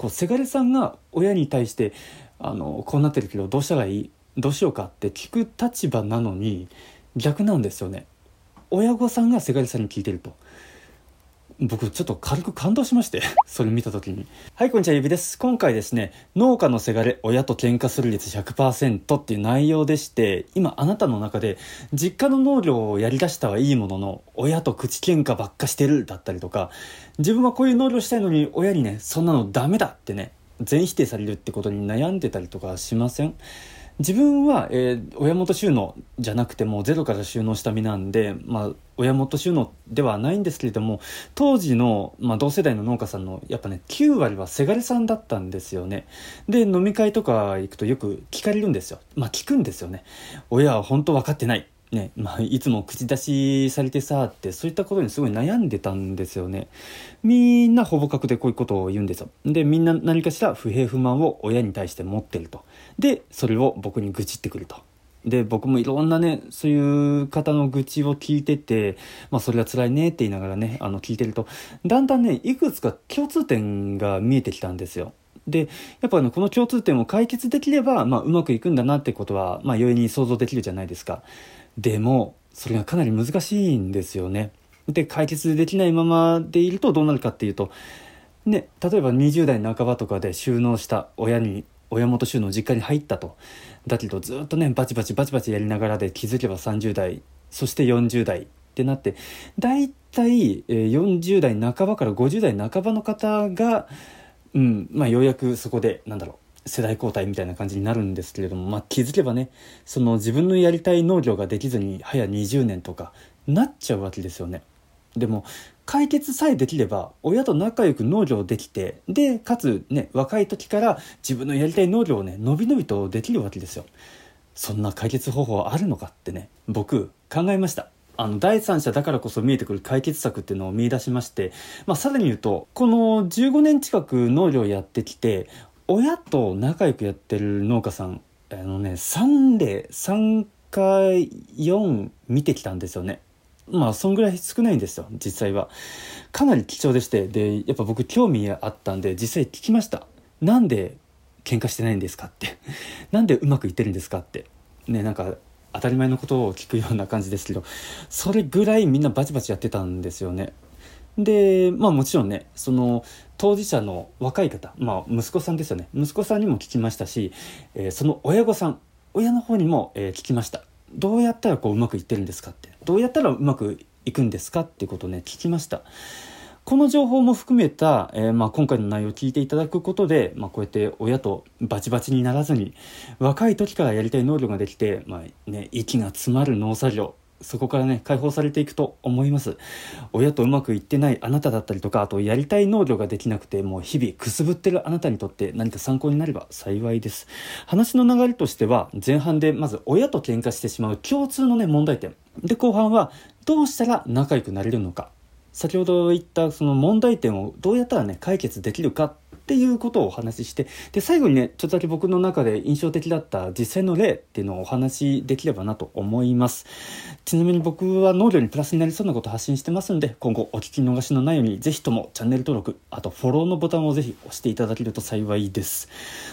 こうせがれさんが親に対してあのこうなってるけどどうしたらいい？どうしようかって聞く立場なのに逆なんですよね。親御さんがせがれさんに聞いてると。僕ちょっと軽く感動しまして それ見た時に。はいこんにちはゆびです。今回ですね農家のせがれ親と喧嘩する率100%っていう内容でして今あなたの中で実家の農業をやりだしたはいいものの親と口喧嘩ばっかしてるだったりとか自分はこういう農業したいのに親にねそんなのダメだってね全否定されるってことに悩んでたりとかしません？自分は、えー、親元収納じゃなくてもゼロから収納した身なんで、まあ、親元収納ではないんですけれども当時の、まあ、同世代の農家さんのやっぱね9割はせがれさんだったんですよね。で飲み会とか行くとよく聞かれるんですよ。まあ聞くんですよね。親は本当分かってない。ねまあ、いつも口出しされてさってそういったことにすごい悩んでたんですよね。みんなほぼ確でこういうことを言うんですよ。でみんな何かしら不平不満を親に対して持ってると。でそれを僕に愚痴ってくると。で僕もいろんなねそういう方の愚痴を聞いてて、まあ、それが辛いねって言いながらねあの聞いてると。だんだんねいくつか共通点が見えてきたんですよ。でやっぱねこの共通点を解決できれば、まあ、うまくいくんだなってことは、まあ、容易に想像できるじゃないですか。でもそれがかなり難しいんですよね。で解決できないままでいるとどうなるかっていうとね例えば20代半ばとかで収納した親に親元収納実家に入ったとだけどずっとねバチバチバチバチやりながらで気づけば30代そして40代ってなって大体40代半ばから50代半ばの方が、うんまあ、ようやくそこでなんだろう世代交代みたいな感じになるんですけれども、まあ、気づけばねその自分のやりたい農業ができずに早20年とかなっちゃうわけですよね。でも解決さえできれば親と仲良く農業できてでかつね若い時から自分のやりたい農業をねのびのびとできるわけですよ。そんな解決方法あるのかってね僕考えました。あの第三者だからこそ見えてくる解決策っていうのを見出しまして、まあ、さらに言うとこの15年近く農業やってきて親と仲良くやってる農家さんあのね3例3回4見てきたんですよね。まあそんぐらい少ないんですよ実際は。かなり貴重でしてでやっぱ僕興味あったんで実際聞きました。なんで喧嘩してないんですかって。なんでうまくいってるんですかって。ねなんか当たり前のことを聞くような感じですけどそれぐらいみんなバチバチやってたんですよね。でまあもちろんねその当事者の若い方まあ息子さんですよね。息子さんにも聞きましたし、えー、その親御さん親の方にも、えー、聞きました。どうやったらこううまくいってるんですかって。どうやったらうまくいくんですかっていうことをね聞きました。この情報も含めた、えー、まあ、今回の内容を聞いていただくことで、まあ、こうやって親とバチバチにならずに若い時からやりたい能力ができて、まあね、息が詰まる農作業。そこからね解放されていくと思います。親とうまくいってないあなただったりとかあとやりたい農業ができなくてもう日々くすぶってるあなたにとって何か参考になれば幸いです。話の流れとしては前半でまず親と喧嘩してしまう共通のね問題点。で後半はどうしたら仲良くなれるのか。先ほど言ったその問題点をどうやったらね解決できるかっていうことをお話ししてで最後にねちょっとだけ僕の中で印象的だった実際の例っていうのをお話しできればなと思います。ちなみに僕は農業にプラスになりそうなことを発信してますんで今後お聞き逃しのないようにぜひともチャンネル登録あとフォローのボタンをぜひ押していただけると幸いです。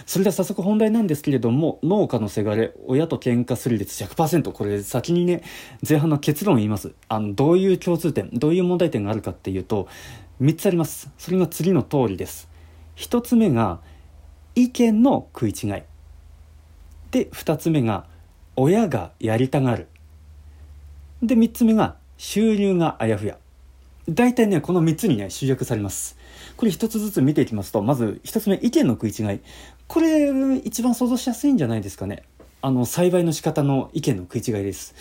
それでは早速本題なんですけれども農家のせがれ親と喧嘩する率100%これ先にね前半の結論を言います。あのどういう共通点どういう問題点があるかっていうと3つあります。それが次の通りです。1つ目が意見の食い違い。で2つ目が親がやりたがる。で3つ目が収入があやふや。大体ねこの3つにね集約されます。これ1つずつ見ていきますとまず1つ目意見の食い違い。これ一番想像しやすいんじゃないですかね。あの栽培の仕方の意見の食い違いです。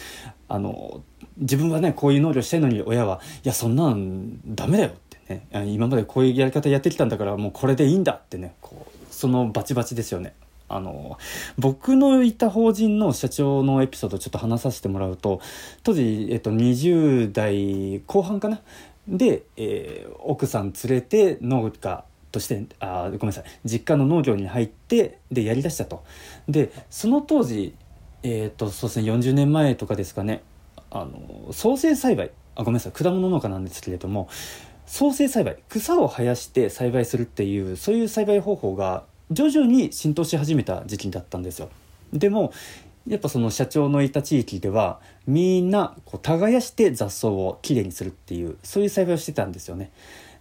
あの自分はねこういう農業したいのに親はいやそんなんダメだよ。ね、今までこういうやり方やってきたんだからもうこれでいいんだってねこうそのバチバチですよね。あの僕のいた法人の社長のエピソードちょっと話させてもらうと当時、えっと、20代後半かな？で、えー、奥さん連れて農家としてあごめんなさい。実家の農業に入ってでやりだしたと。でその当時えっ、とそうですね40年前とかですかね。あの創生栽培。あごめんなさい。果物農家なんですけれども創生栽培草を生やして栽培するっていうそういう栽培方法が徐々に浸透し始めた時期だったんですよ。でもやっぱその社長のいた地域ではみんなこう耕して雑草をきれいにするっていうそういう栽培をしてたんですよね。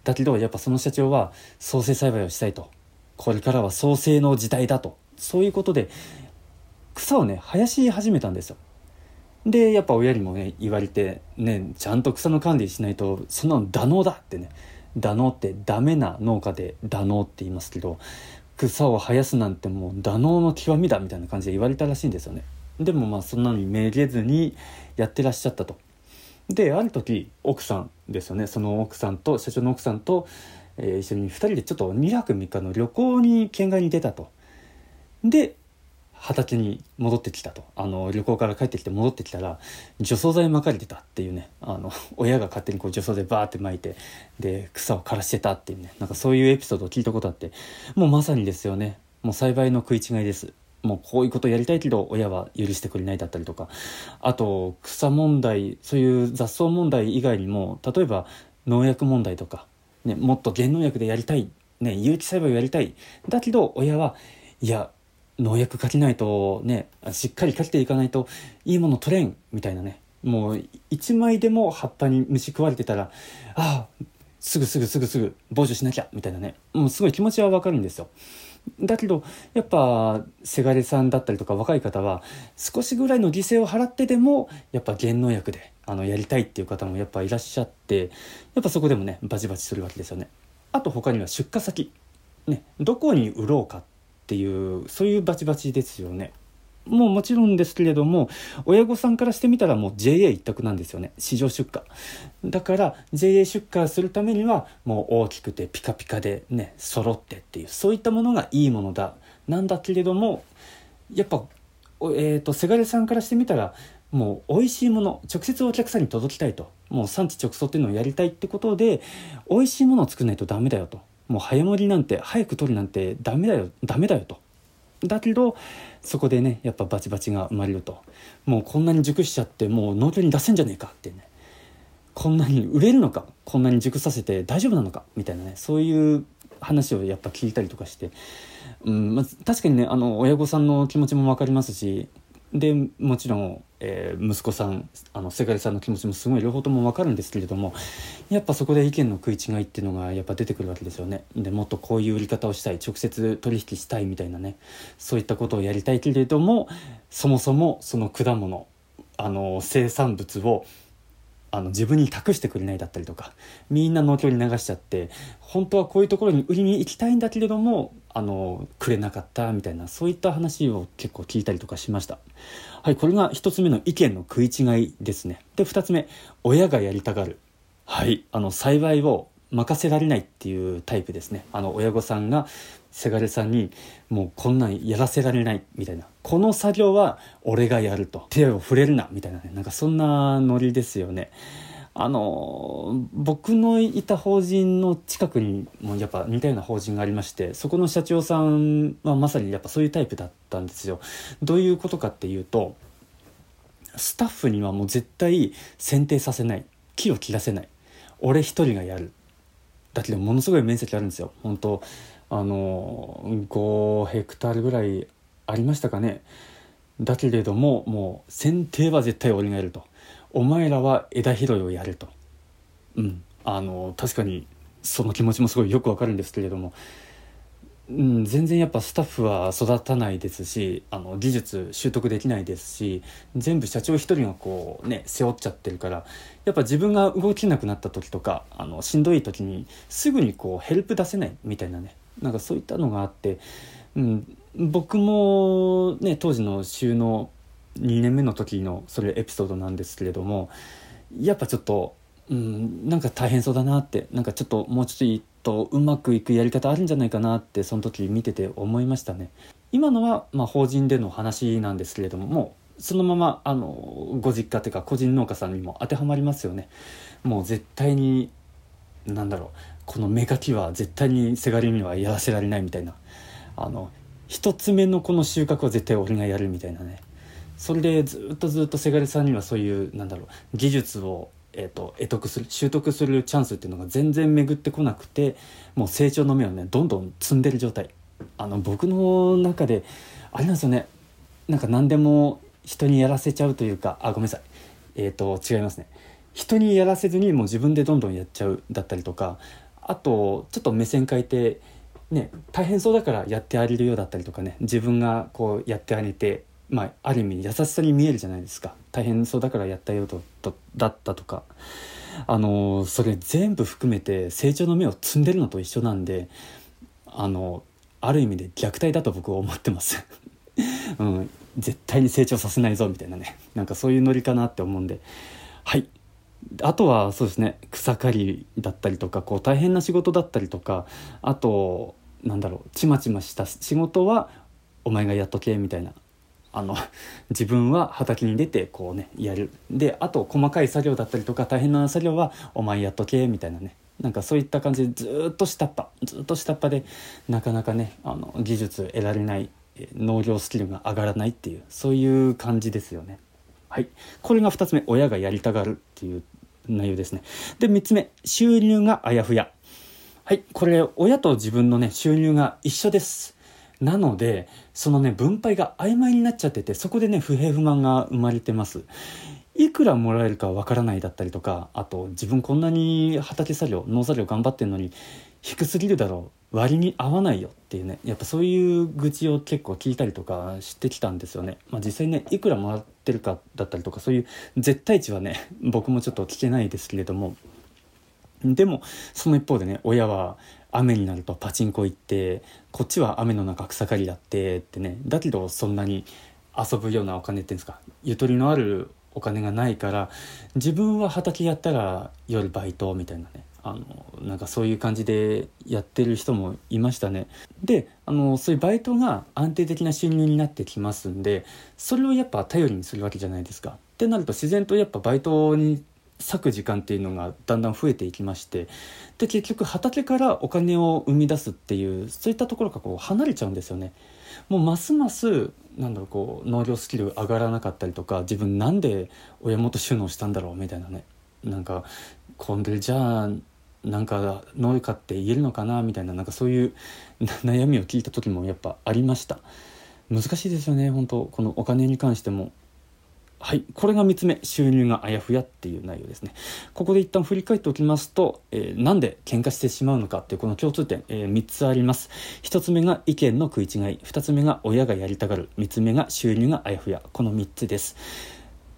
だけどやっぱその社長は創生栽培をしたいと。これからは創生の時代だと。そういうことで草をね生やし始めたんですよ。でやっぱ親にもね言われてねちゃんと草の管理しないとそんなの打農だってね。打農ってダメな農家で打農って言いますけど草を生やすなんてもう打農の極みだみたいな感じで言われたらしいんですよね。でもまあそんなのにめげずにやってらっしゃったと。である時奥さんですよね。その奥さんと社長の奥さんと、えー、一緒に2人でちょっと2泊3日の旅行に県外に出たと。で畑に戻ってきたと。あの旅行から帰ってきて戻ってきたら除草剤撒かれてたっていうね。あの 親が勝手にこう除草剤バーって撒いてで草を枯らしてたっていうね。なんかそういうエピソードを聞いたことあってもうまさにですよね。もう栽培の食い違いです。もうこういうことやりたいけど親は許してくれないだったりとか。あと草問題そういう雑草問題以外にも例えば農薬問題とか、ね、もっと減農薬でやりたい、ね、有機栽培をやりたい。だけど親はいや農薬かけないとねしっかりかけていかないといいもの取れんみたいなね。もう一枚でも葉っぱに虫食われてたらああすぐすぐすぐすぐ防除しなきゃみたいなね。もうすごい気持ちはわかるんですよ。だけどやっぱせがれさんだったりとか若い方は少しぐらいの犠牲を払ってでもやっぱ減農薬であのやりたいっていう方もやっぱいらっしゃってやっぱそこでもねバチバチするわけですよね。あと他には出荷先。ねどこに売ろうか。ってていうそういうバチバチですよね。もうもちろんですけれども親御さんからしてみたらもう JA 一択なんですよね。市場出荷。だから JA 出荷するためにはもう大きくてピカピカでね揃ってっていうそういったものがいいものだなんだけれどもやっぱえーと、せがれさんからしてみたらもう美味しいもの直接お客さんに届きたいと。もう産地直送っていうのをやりたいってことで美味しいものを作らないとダメだよと。もう早盛りなんて早く取るなんてダメだよダメだよと。だけどそこでねやっぱバチバチが生まれると。もうこんなに熟しちゃってもう農協に出せんじゃねえかってね。こんなに売れるのかこんなに熟させて大丈夫なのかみたいなね。そういう話をやっぱ聞いたりとかして、うんま、確かにねあの親御さんの気持ちも分かりますしでもちろん、えー、息子さんあのせがれさんの気持ちもすごい両方とも分かるんですけれどもやっぱそこで意見の食い違いっていうのがやっぱ出てくるわけですよね。でもっとこういう売り方をしたい直接取引したいみたいなねそういったことをやりたいけれどもそもそもその果物あの生産物をあの自分に託してくれないだったりとかみんな農協に流しちゃって本当はこういうところに売りに行きたいんだけれどもあのくれなかったみたいなそういった話を結構聞いたりとかしました。はいこれが1つ目の意見の食い違いですね。で2つ目親がやりたがる。はい。あの栽培を任せられないっていうタイプですね。あの親御さんがせがれさんにもうこんなんやらせられないみたいな。この作業は俺がやると。手を触れるなみたいなね。なんかそんなノリですよねあの僕のいた法人の近くにもやっぱ似たような法人がありましてそこの社長さんはまさにやっぱそういうタイプだったんですよ。どういうことかっていうとスタッフにはもう絶対選定させない。木を切らせない。俺一人がやる。だけどものすごい面積あるんですよ。本当あの5ヘクタールぐらいありましたかね。だけれどももう剪定は絶対俺がやると。お前らは枝拾いをやると。うん。あの確かにその気持ちもすごいよくわかるんですけれども、うん、全然やっぱスタッフは育たないですしあの技術習得できないですし全部社長一人がこうね背負っちゃってるからやっぱ自分が動けなくなった時とかあのしんどい時にすぐにこうヘルプ出せないみたいなねなんかそういったのがあって、うん、僕もね当時の収納2年目の時のそれエピソードなんですけれどもやっぱちょっと、うん、なんか大変そうだなってなんかちょっともうちょっとうまくいくやり方あるんじゃないかなってその時見てて思いましたね。今のは、まあ、法人での話なんですけれどももうそのままあのご実家というか個人農家さんにも当てはまりますよね。もう絶対に何だろうこの芽かきは絶対にせがれにはやらせられないみたいなあの一つ目のこの収穫は絶対俺がやるみたいなねそれでずっとずっとせがれさんにはそういうなんだろう技術を、えーと、得得する習得するチャンスっていうのが全然巡ってこなくてもう成長の芽をねどんどん積んでる状態。あの僕の中であれなんですよね。なんか何でも人にやらせちゃうというかあごめんなさい。えっ、ー、と違いますね。人にやらせずにもう自分でどんどんやっちゃうだったりとかあとちょっと目線変えてね大変そうだからやってあげるようだったりとかね自分がこうやってあげてまあ、ある意味優しさに見えるじゃないですか。大変そうだからやったよとだったとか。あのそれ全部含めて成長の芽を摘んでるのと一緒なんであのある意味で虐待だと僕は思ってます。うん、絶対に成長させないぞみたいなね。なんかそういうノリかなって思うんで。はい。あとはそうですね。草刈りだったりとかこう大変な仕事だったりとかあとなんだろう。ちまちました仕事はお前がやっとけみたいな。あの 自分は畑に出てこうねやるであと細かい作業だったりとか大変な作業はお前やっとけみたいなねなんかそういった感じでずっと下っ端ずっと下っ端でなかなかねあの技術得られない農業スキルが上がらないっていうそういう感じですよね。はいこれが2つ目親がやりたがるっていう内容ですね。で3つ目収入があやふや。はいこれ親と自分のね収入が一緒です。なのでそのね分配が曖昧になっちゃっててそこでね不平不満が生まれてます。いくらもらえるかわからないだったりとかあと自分こんなに畑作業農作業頑張ってんのに低すぎるだろう。割に合わないよっていうねやっぱそういう愚痴を結構聞いたりとかしてきたんですよね、まあ、実際ねいくらもらってるかだったりとかそういう絶対値はね僕もちょっと聞けないですけれども。でもその一方でね親は雨になるとパチンコ行ってこっちは雨の中草刈りだってってねだけどそんなに遊ぶようなお金っていうんですかゆとりのあるお金がないから自分は畑やったら夜バイトみたいなねあのなんかそういう感じでやってる人もいましたね。であのそういうバイトが安定的な収入になってきますんでそれをやっぱ頼りにするわけじゃないですか。ってなると自然とやっぱバイトに割く時間っていうのがだんだん増えていきましてで結局畑からお金を生み出すっていうそういったところがこう離れちゃうんですよね。もうますますなんだろうこう農業スキル上がらなかったりとか自分なんで親元収納したんだろうみたいなね。なんかこんでじゃあなんか農家って言えるのかなみたいななんかそういう悩みを聞いた時もやっぱありました。難しいですよね本当このお金に関しても。はい。これが3つ目。収入があやふやっていう内容ですね。ここで一旦振り返っておきますと、えー、なんで喧嘩してしまうのかっていうこの共通点、えー、3つあります。1つ目が意見の食い違い。2つ目が親がやりたがる。3つ目が収入があやふや。この3つです。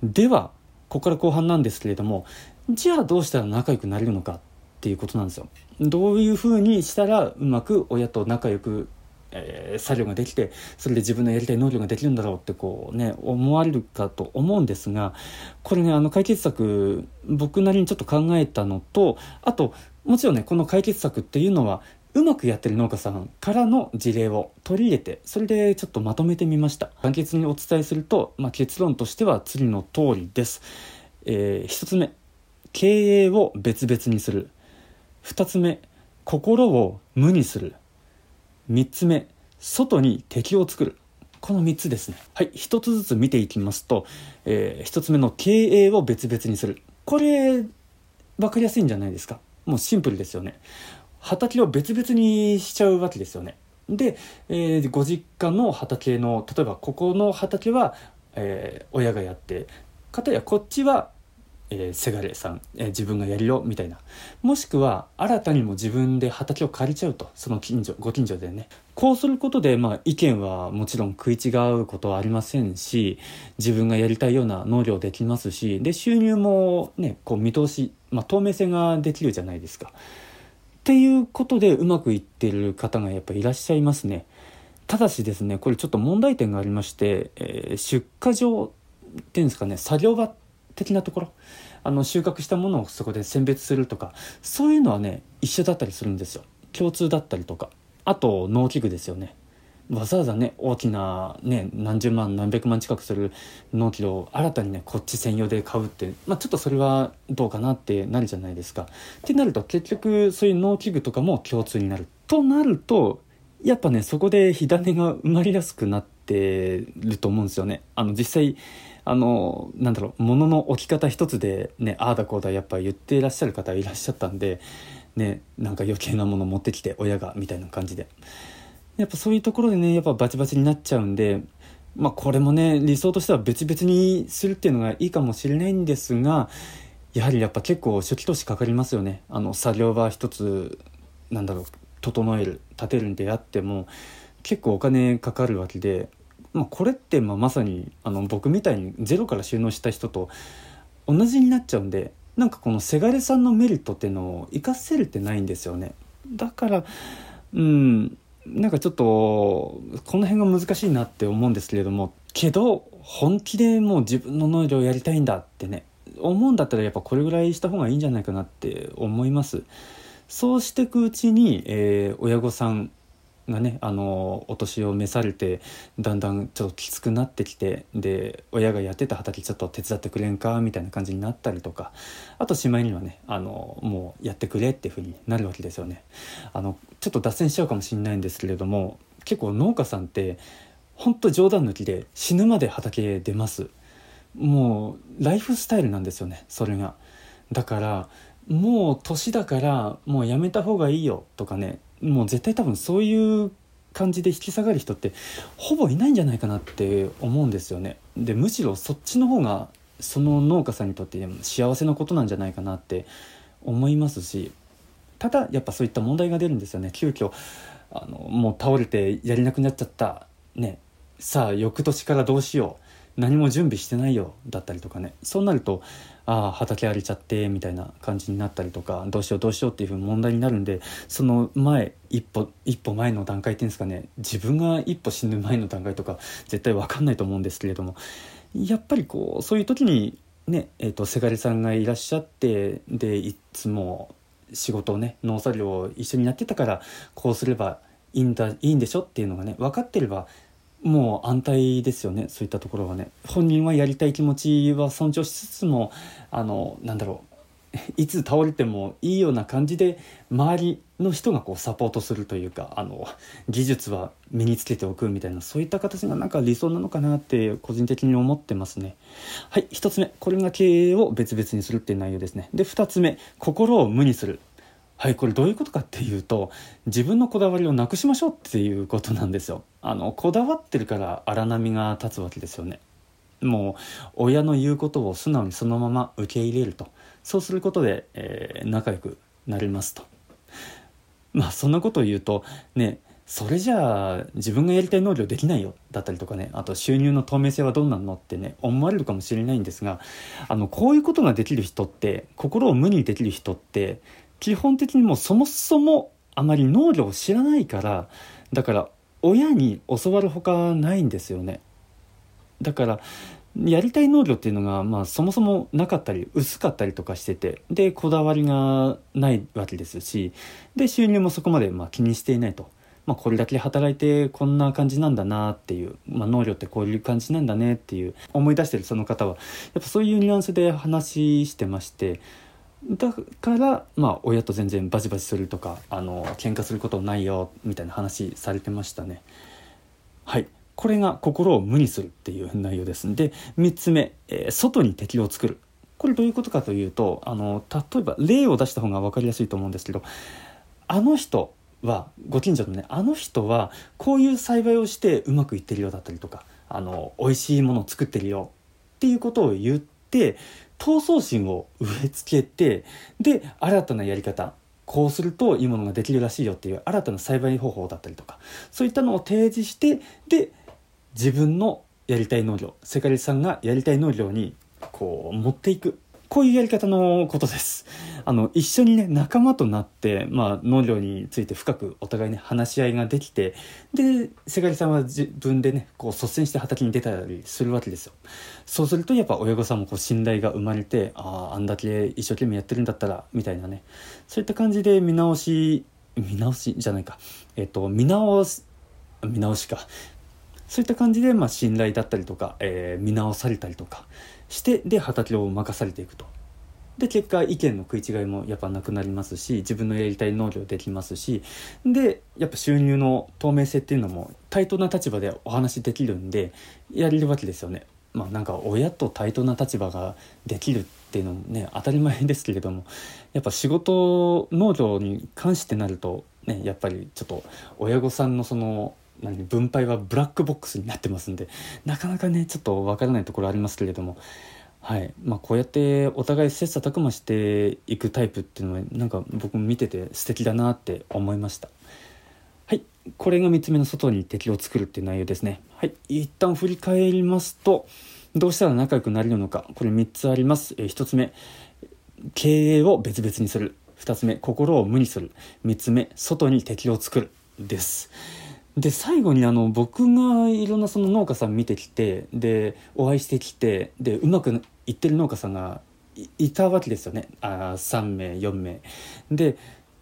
では、ここから後半なんですけれども、じゃあどうしたら仲良くなれるのかっていうことなんですよ。どういうふうにしたらうまく親と仲良くえー、作業ができてそれで自分のやりたい能力ができるんだろうってこうね思われるかと思うんですがこれねあの解決策僕なりにちょっと考えたのとあともちろんねこの解決策っていうのはうまくやってる農家さんからの事例を取り入れてそれでちょっとまとめてみました。簡潔にお伝えすると、まあ、結論としては次の通りです、えー、1つ目経営を別々にする。2つ目心を無にする。3つ目外に敵を作る。この3つですね。はい1つずつ見ていきますと、えー、1つ目の経営を別々にする。これ分かりやすいんじゃないですか。もうシンプルですよね。畑を別々にしちゃうわけですよね。で、えー、ご実家の畑の例えばここの畑は、えー、親がやってかたやこっちはえー、せがれさん、えー、自分がやるよみたいなもしくは新たにも自分で畑を借りちゃうとその近所ご近所でねこうすることで、まあ、意見はもちろん食い違うことはありませんし自分がやりたいような農業できますしで収入もねこう見通し、まあ、透明性ができるじゃないですか。っていうことでうまくいってる方がやっぱいらっしゃいますね。ただしですねこれちょっと問題点がありまして、えー、出荷場っていうんですかね作業場的なところあの収穫したものをそこで選別するとかそういうのはね一緒だったりするんですよ共通だったりとかあと農機具ですよねわざわざね大きなね何十万何百万近くする農機を新たにねこっち専用で買うって、まあ、ちょっとそれはどうかなってなるじゃないですか。ってなると結局そういう農機具とかも共通になる。となるとやっぱねそこで火種が生まれやすくなってってると思うんですよね。あの実際あのなんだろう物の置き方一つでねああだこうだやっぱ言っていらっしゃる方いらっしゃったんでねなんか余計なもの持ってきて親がみたいな感じで。やっぱそういうところでねやっぱバチバチになっちゃうんでまあこれもね理想としては別々にするっていうのがいいかもしれないんですがやはりやっぱ結構初期投資かかりますよね。あの作業場一つなんだろう整える建てるんであっても結構お金かかるわけで、まあ、これってまあまさにあの僕みたいにゼロから収納した人と同じになっちゃうんでなんかこのせがれさんのメリットっていうのを生かせるってないんですよね。だからうんなんかちょっとこの辺が難しいなって思うんですけれどもけど本気でもう自分の能力をやりたいんだってね思うんだったらやっぱこれぐらいした方がいいんじゃないかなって思います。そうしていくうちに、えー、親御さんがねあのお年を召されてだんだんちょっときつくなってきてで親がやってた畑ちょっと手伝ってくれんかみたいな感じになったりとかあとしまいにはねあのもうやってくれっていうふうになるわけですよね。あのちょっと脱線しちゃうかもしれないんですけれども結構農家さんってほんと冗談抜きで死ぬまで畑出ますもうライフスタイルなんですよねそれがだからもう年だからもうやめた方がいいよとかねもう絶対多分そういう感じで引き下がる人ってほぼいないんじゃないかなって思うんですよね。でむしろそっちの方がその農家さんにとって幸せなことなんじゃないかなって思いますしただやっぱそういった問題が出るんですよね。急遽あのもう倒れてやれなくなっちゃった。ね。さあ翌年からどうしよう。何も準備してないよだったりとかね。そうなるとああ畑荒れちゃってみたいな感じになったりとかどうしようどうしようっていうふうに問題になるんでその前一歩一歩前の段階っていうんですかね。自分が一歩死ぬ前の段階とか絶対分かんないと思うんですけれども。やっぱりこうそういう時にねえーと、せがれさんがいらっしゃってでいつも仕事をね農作業を一緒にやってたからこうすればいいんだいいんでしょっていうのがね分かってればもう安泰ですよねそういったところはね。本人はやりたい気持ちは尊重しつつもあのなんだろう いつ倒れてもいいような感じで周りの人がこうサポートするというかあの技術は身につけておくみたいなそういった形がなんか理想なのかなって個人的に思ってますね。はい1つ目これが経営を別々にするっていう内容ですね。で2つ目心を無にする。はいこれどういうことかっていうと自分のこだわりをなくしましょうっていうことなんですよ。あのこだわってるから荒波が立つわけですよね。もう親の言うことを素直にそのまま受け入れると。そうすることで、えー、仲良くなれますと。まあそんなことを言うとねそれじゃあ自分がやりたい能力できないよ。だったりとかね。あと収入の透明性はどうなんのってね思われるかもしれないんですがあのこういうことができる人って心を無にできる人って基本的にもうそもそもあまり農業を知らないからだから親に教わるほかないんですよね。だからやりたい農業っていうのが、まあ、そもそもなかったり薄かったりとかしててでこだわりがないわけですしで収入もそこまでまあ気にしていないと、まあ、これだけ働いてこんな感じなんだなっていう、まあ、農業ってこういう感じなんだねっていう思い出してるその方はやっぱそういうニュアンスで話してましてだからまあ親と全然バチバチするとかあの喧嘩することないよみたいな話されてましたね。はい。これが心を無にするっていう内容です。で3つ目、えー、外に敵を作る。これどういうことかというとあの例えば例を出した方が分かりやすいと思うんですけどあの人はご近所のねあの人はこういう栽培をしてうまくいってるようだったりとかあの美味しいものを作ってるよっていうことを言って闘争心を植え付けてで新たなやり方こうするといいものができるらしいよっていう新たな栽培方法だったりとかそういったのを提示してで自分のやりたい農業世界遺産がやりたい農業にこう持っていく。こういうやり方のことです。あの、一緒にね、仲間となって、まあ、農業について深くお互いね、話し合いができて、で、せがりさんは自分でね、こう、率先して畑に出たりするわけですよ。そうすると、やっぱ親御さんもこう、信頼が生まれて、ああ、あんだけ一生懸命やってるんだったら、みたいなね、そういった感じで見直し、見直しじゃないか、えっと、見直す、見直しか。そういった感じで、まあ、信頼だったりとか、えー、見直されたりとかしてで畑を任されていくとで結果意見の食い違いもやっぱなくなりますし自分のやりたい農業できますしでやっぱ収入の透明性っていうのも対等な立場でお話できるんでやれるわけですよね。まあなんか親と対等な立場ができるっていうのもね当たり前ですけれどもやっぱ仕事農業に関してなるとねやっぱりちょっと親御さんのその分配はブラックボックスになってますんでなかなかねちょっとわからないところありますけれども。はい。まあこうやってお互い切磋琢磨していくタイプっていうのはなんか僕も見てて素敵だなって思いました。はい。これが3つ目の外に敵を作るっていう内容ですね。はい。一旦振り返りますとどうしたら仲良くなれるのか。これ3つあります、えー、1つ目経営を別々にする。2つ目心を無にする。3つ目外に敵を作る。です。で最後にあの僕がいろんなその農家さん見てきてでお会いしてきてでうまくいってる農家さんがいたわけですよね。あ3名4名。で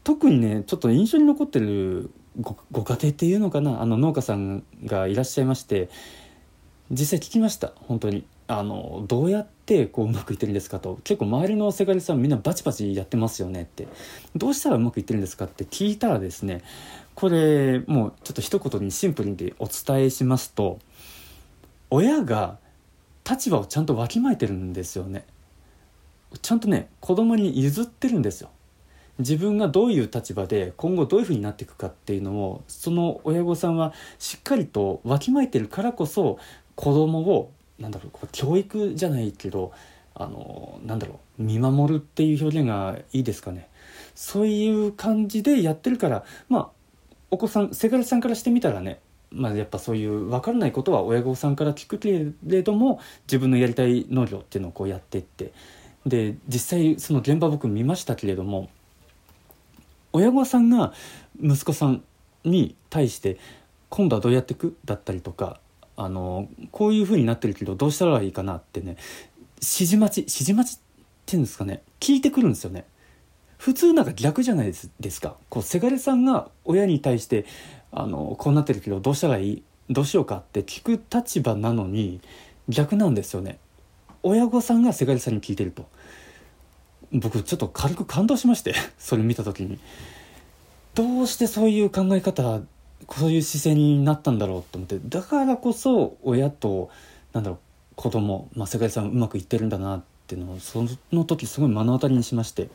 特にねちょっと印象に残ってるごご家庭っていうのかな。あの農家さんがいらっしゃいまして実際聞きました。本当に。あのどうやってこううまくいってるんですかと。結構周りのせがれさんみんなバチバチやってますよねって。どうしたらうまくいってるんですかって聞いたらですねこれもうちょっと一言にシンプルにお伝えしますと親が立場をちゃんとわきまえてるんですよね。ちゃんとね子供に譲ってるんですよ。自分がどういう立場で今後どういうふうになっていくかっていうのをその親御さんはしっかりとわきまえてるからこそ子供をなんだろう教育じゃないけどあのなんだろう見守るっていう表現がいいですかね。そういう感じでやってるからまあお子さんせがれさんからしてみたらねまあ、やっぱそういう分からないことは親御さんから聞くけれども自分のやりたい農業っていうのをこうやってってで実際その現場僕見ましたけれども親御さんが息子さんに対して今度はどうやっていく？だったりとかあのこういう風になってるけどどうしたらいいかなってね指示待ち指示待ちっていうんですかね聞いてくるんですよね。普通なんか逆じゃないですですか。こうせがれさんが親に対してあのこうなってるけどどうしたらいい？どうしようかって聞く立場なのに逆なんですよね。親御さんがせがれさんに聞いてると。僕ちょっと軽く感動しましてそれ見た時に。どうしてそういう考え方そういう姿勢になったんだろうと思って。だからこそ親となんだろう子供、まあ、せがれさんうまくいってるんだなっていうのをその時すごい目の当たりにしまして。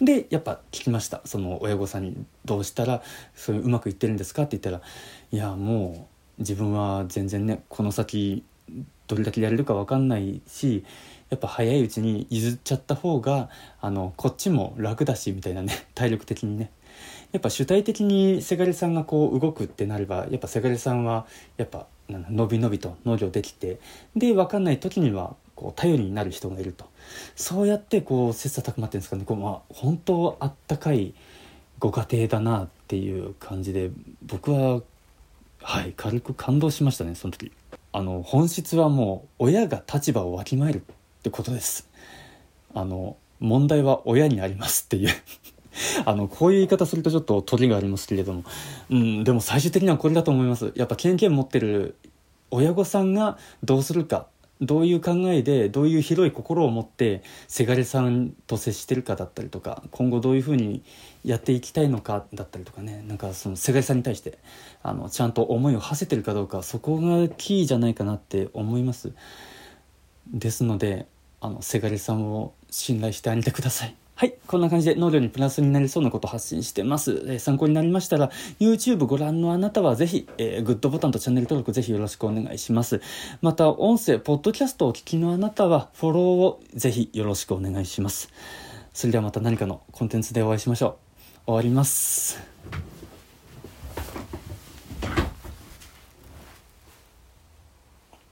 でやっぱ聞きましたその親御さんに「どうしたらそういううまくいってるんですか?」って言ったら「いやもう自分は全然ねこの先どれだけやれるか分かんないしやっぱ早いうちに譲っちゃった方があのこっちも楽だしみたいなね 体力的にねやっぱ主体的にせがれさんがこう動くってなればやっぱせがれさんはやっぱ伸び伸びと農業できてで分かんない時にはこう頼りになる人がいるとそうやってこう切磋琢磨っていうんですかね。こう、まあ、本当あったかいご家庭だなっていう感じで僕ははい軽く感動しましたねその時。あの本質はもう親が立場をわきまえるってことです。あの問題は親にありますっていう。あの、こういう言い方するとちょっと鳥がありますけれども、うん、でも最終的にはこれだと思います。やっぱ経験持ってる親御さんがどうするかどういう考えでどういう広い心を持ってせがれさんと接してるかだったりとか今後どういうふうにやっていきたいのかだったりとかね。なんかそのせがれさんに対してあのちゃんと思いを馳せてるかどうかそこがキーじゃないかなって思います。ですのであのせがれさんを信頼してあげてください。はい。こんな感じで農業にプラスになりそうなことを発信してます。えー、参考になりましたら、YouTube ご覧のあなたはぜひ、えー、グッドボタンとチャンネル登録ぜひよろしくお願いします。また、音声、ポッドキャストをお聞きのあなたは、フォローをぜひよろしくお願いします。それではまた何かのコンテンツでお会いしましょう。終わります。